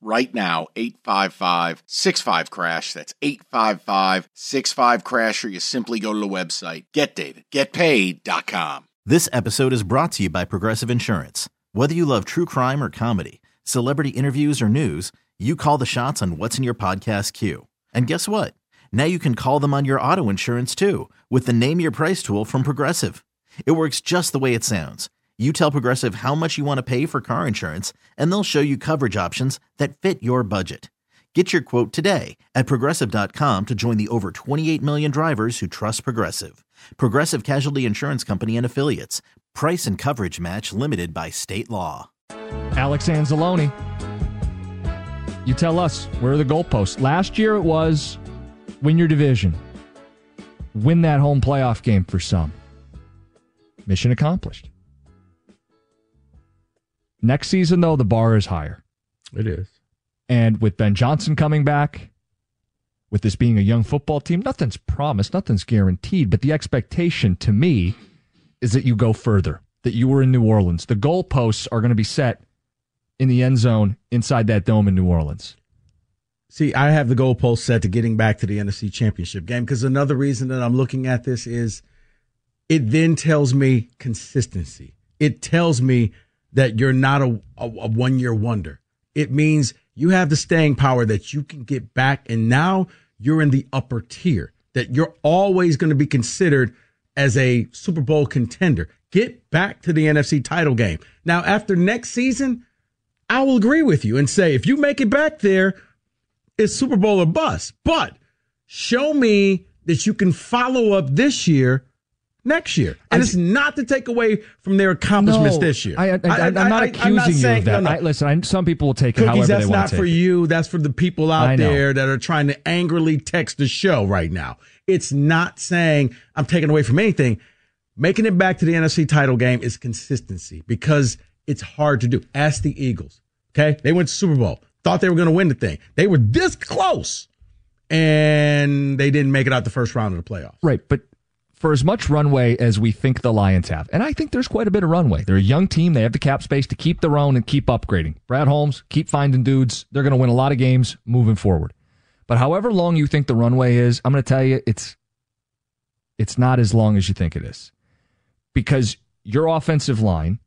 right now 855 65 crash. That's 855 65 crash or you simply go to the website. Getdavidgetpaid.com this episode is brought to you by progressive insurance. Whether you love true crime or comedy celebrity interviews or news you call the shots on what's in your podcast queue. And guess what? Now you can call them on your auto insurance too with the name your price tool from progressive. It works just the way it sounds you tell Progressive how much you want to pay for car insurance, and they'll show you coverage options that fit your budget. Get your quote today at progressive.com to join the over 28 million drivers who trust Progressive. Progressive Casualty Insurance Company and Affiliates. Price and coverage match limited by state law. Alex Anzalone. You tell us, where are the goalposts? Last year it was win your division, win that home playoff game for some. Mission accomplished. Next season, though, the bar is higher. It is. And with Ben Johnson coming back, with this being a young football team, nothing's promised, nothing's guaranteed. But the expectation to me is that you go further, that you were in New Orleans. The goalposts are going to be set in the end zone inside that dome in New Orleans. See, I have the goalpost set to getting back to the NFC Championship game because another reason that I'm looking at this is it then tells me consistency. It tells me that you're not a, a, a one year wonder. It means you have the staying power that you can get back. And now you're in the upper tier, that you're always going to be considered as a Super Bowl contender. Get back to the NFC title game. Now, after next season, I will agree with you and say if you make it back there, it's Super Bowl or bust. But show me that you can follow up this year next year. And I, it's not to take away from their accomplishments no, this year. I, am not accusing not saying, you of that. No, no. listen, some people will take it Cookies, however they want to That's not for you. That's for the people out there that are trying to angrily text the show right now. It's not saying I'm taking away from anything. Making it back to the NFC title game is consistency because it's hard to do. Ask the Eagles. Okay. They went to Super Bowl, thought they were going to win the thing. They were this close and they didn't make it out the first round of the playoffs. Right. But for as much runway as we think the Lions have. And I think there's quite a bit of runway. They're a young team. They have the cap space to keep their own and keep upgrading. Brad Holmes, keep finding dudes. They're going to win a lot of games moving forward. But however long you think the runway is, I'm going to tell you it's it's not as long as you think it is. Because your offensive line,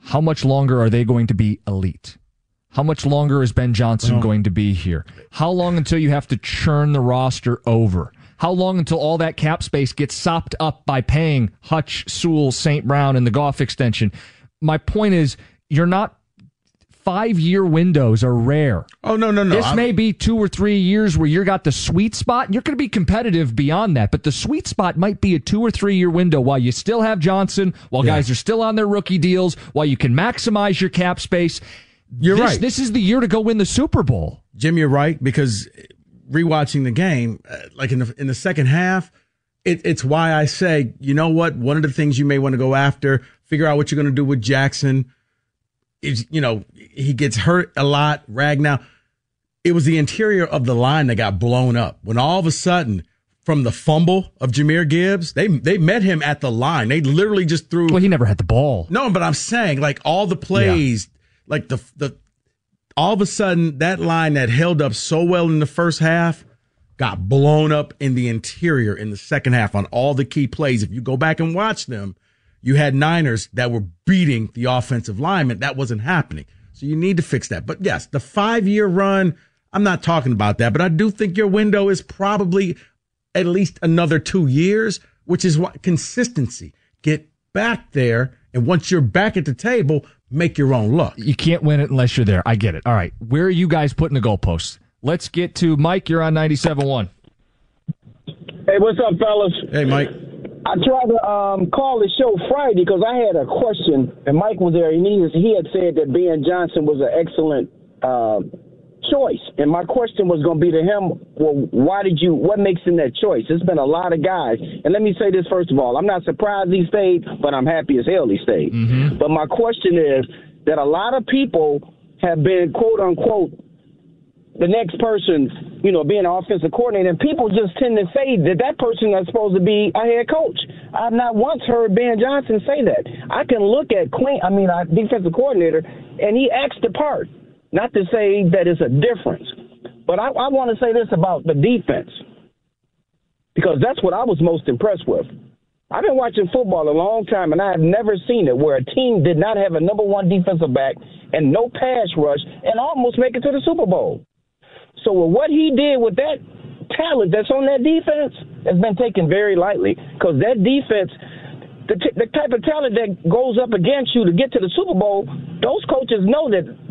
how much longer are they going to be elite? How much longer is Ben Johnson well, going to be here? How long until you have to churn the roster over? How long until all that cap space gets sopped up by paying Hutch, Sewell, St. Brown, and the Goff extension? My point is, you're not five year windows are rare. Oh no, no, no. This I'm... may be two or three years where you got the sweet spot. You're going to be competitive beyond that, but the sweet spot might be a two or three year window while you still have Johnson, while yeah. guys are still on their rookie deals, while you can maximize your cap space. You're this, right. This is the year to go win the Super Bowl. Jim, you're right because rewatching the game, uh, like in the in the second half, it, it's why I say, you know what? One of the things you may want to go after, figure out what you're going to do with Jackson. Is you know he gets hurt a lot. Ragnow. It was the interior of the line that got blown up when all of a sudden from the fumble of Jahmyr Gibbs. They they met him at the line. They literally just threw. Well, he never had the ball. No, but I'm saying like all the plays, yeah. like the the all of a sudden that line that held up so well in the first half got blown up in the interior in the second half on all the key plays. If you go back and watch them, you had Niners that were beating the offensive lineman. That wasn't happening. So you need to fix that. But yes, the five year run, I'm not talking about that, but I do think your window is probably at least another two years, which is what consistency. Get back there. And once you're back at the table, make your own luck. You can't win it unless you're there. I get it. All right. Where are you guys putting the goalposts? Let's get to Mike. You're on 97.1. Hey, what's up, fellas? Hey, Mike. I tried to um, call the show Friday because I had a question, and Mike was there, and he, was, he had said that Ben Johnson was an excellent uh, choice. And my question was going to be to him, well, why did you, what makes him that choice? There's been a lot of guys. And let me say this first of all I'm not surprised he stayed, but I'm happy as hell he stayed. Mm-hmm. But my question is that a lot of people have been, quote unquote, the next person, you know, being an offensive coordinator, and people just tend to say that that person is supposed to be a head coach. I've not once heard Ben Johnson say that. I can look at Glenn, I mean, our defensive coordinator, and he acts the part. Not to say that it's a difference, but I, I want to say this about the defense because that's what I was most impressed with. I've been watching football a long time, and I have never seen it where a team did not have a number one defensive back and no pass rush and almost make it to the Super Bowl. So with what he did with that talent that's on that defense has been taken very lightly because that defense – the, t- the type of talent that goes up against you to get to the Super Bowl, those coaches know that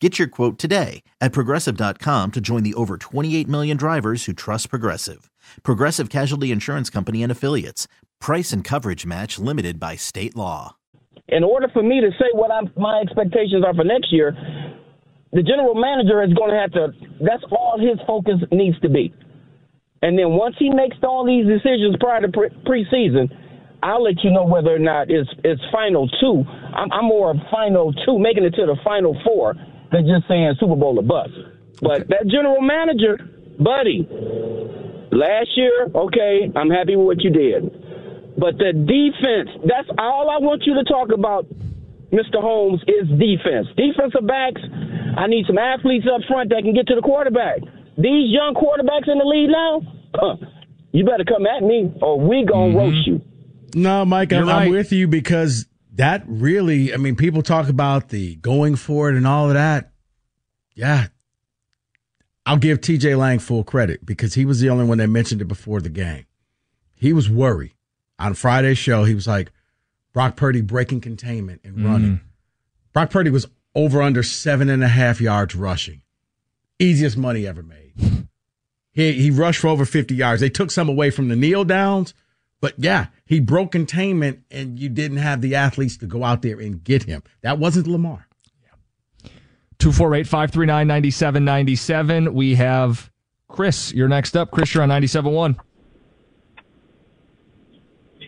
Get your quote today at progressive.com to join the over 28 million drivers who trust Progressive. Progressive Casualty Insurance Company and Affiliates. Price and coverage match limited by state law. In order for me to say what I'm, my expectations are for next year, the general manager is going to have to, that's all his focus needs to be. And then once he makes all these decisions prior to pre- preseason, I'll let you know whether or not it's it's final two. I'm, I'm more of final two, making it to the final four than just saying Super Bowl or bust. But okay. that general manager, buddy, last year, okay, I'm happy with what you did. But the defense, that's all I want you to talk about, Mr. Holmes, is defense. Defensive backs, I need some athletes up front that can get to the quarterback. These young quarterbacks in the league now, huh, you better come at me or we gonna mm-hmm. roast you. No, Mike, I'm, right. I'm with you because that really, I mean, people talk about the going for it and all of that. Yeah. I'll give TJ Lang full credit because he was the only one that mentioned it before the game. He was worried. On Friday's show, he was like, Brock Purdy breaking containment and mm-hmm. running. Brock Purdy was over under seven and a half yards rushing. Easiest money ever made. he, he rushed for over 50 yards. They took some away from the kneel downs, but yeah, he broke containment and you didn't have the athletes to go out there and get him. That wasn't Lamar. 248 539 9797. We have Chris. You're next up. Chris, you're on 97.1.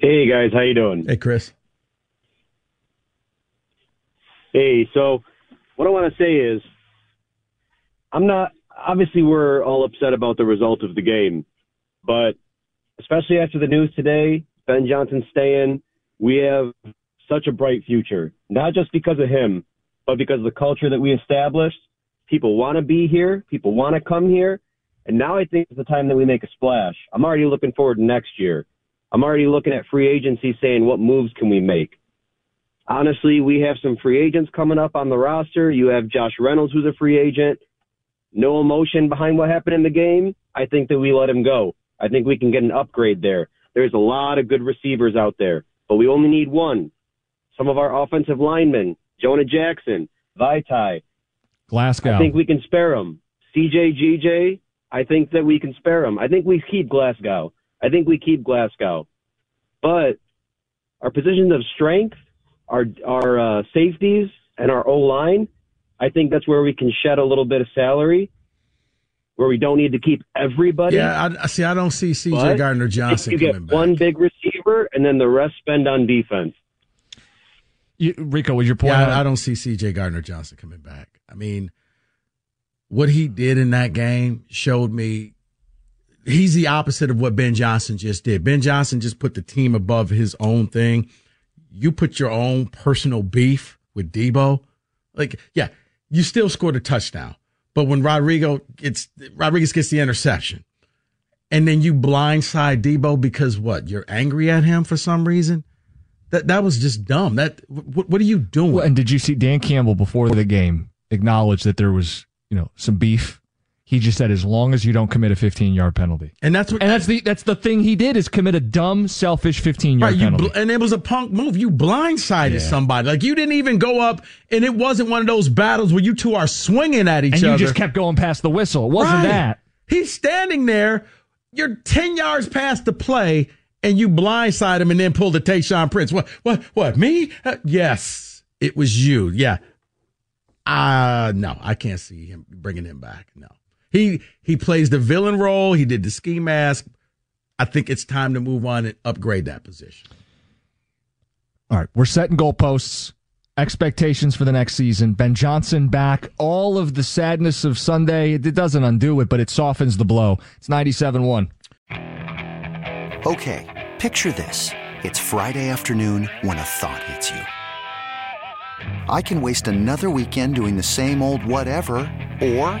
Hey, guys. How you doing? Hey, Chris. Hey, so what I want to say is I'm not, obviously, we're all upset about the result of the game, but especially after the news today, Ben Johnson staying, we have such a bright future. Not just because of him, but because of the culture that we established. People want to be here. People want to come here. And now I think it's the time that we make a splash. I'm already looking forward to next year. I'm already looking at free agency saying what moves can we make. Honestly, we have some free agents coming up on the roster. You have Josh Reynolds, who's a free agent. No emotion behind what happened in the game. I think that we let him go. I think we can get an upgrade there. There's a lot of good receivers out there, but we only need one. Some of our offensive linemen, Jonah Jackson, Vaitai, Glasgow. I think we can spare him. CJ GJ, I think that we can spare him. I think we keep Glasgow. I think we keep Glasgow. But our positions of strength, our our uh, safeties, and our O line, I think that's where we can shed a little bit of salary where we don't need to keep everybody. Yeah, I see. I don't see C.J. Gardner Johnson. Coming back. You get one big receiver, and then the rest spend on defense. You, Rico, was your point? Yeah, I, I don't see C.J. Gardner Johnson coming back. I mean, what he did in that game showed me he's the opposite of what Ben Johnson just did. Ben Johnson just put the team above his own thing. You put your own personal beef with Deebo. Like, yeah, you still scored a touchdown. But when Rodrigo gets Rodriguez gets the interception, and then you blindside Deebo because what? You're angry at him for some reason. That that was just dumb. That what, what are you doing? Well, and did you see Dan Campbell before the game acknowledge that there was you know some beef? He just said, as long as you don't commit a 15 yard penalty, and that's what, and that's the that's the thing he did is commit a dumb, selfish 15 yard right, penalty. bl- and it was a punk move. You blindsided Yeah. somebody. Like you didn't even go up, and it wasn't one of those battles where you two are swinging at each and other. you just kept going past the whistle. It wasn't Right. that. He's standing there. You're ten yards past the play, and you blindside him, and then pull the Tayshaun Prince. What? What? What? Me? Uh, yes, it was you. Yeah. Uh no, I can't see him bringing him back. No, he he plays the villain role. He did the ski mask. I think it's time to move on and upgrade that position. All right, we're setting goalposts, expectations for the next season. Ben Johnson back. All of the sadness of Sunday, it doesn't undo it, but it softens the blow. It's 97 1. Okay, picture this. It's Friday afternoon when a thought hits you. I can waste another weekend doing the same old whatever, or